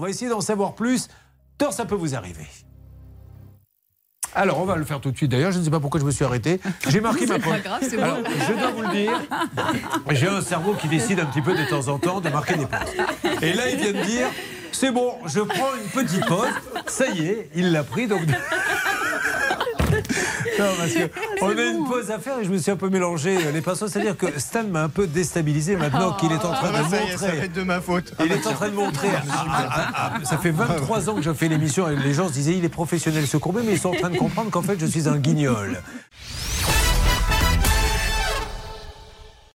On va essayer d'en savoir plus. Tort, ça peut vous arriver. Alors, on va le faire tout de suite. D'ailleurs, je ne sais pas pourquoi je me suis arrêté. J'ai marqué ma pause. Alors, je dois vous le dire, j'ai un cerveau qui décide un petit peu de temps en temps de marquer des pauses. Et là, il vient de dire c'est bon, je prends une petite pause. Ça y est, il l'a pris. Donc. Non, parce que on a une pause à faire et je me suis un peu mélangé les pinceaux. C'est-à-dire que Stan m'a un peu déstabilisé maintenant qu'il est en train de Ah, ça y est, ça va montrer. être de ma faute. Il est en train de montrer. Ah, ah, ah, ça fait 23 ans que je fais l'émission et les gens se disaient il est professionnel ce courbet, mais ils sont en train de comprendre qu'en fait je suis un guignol.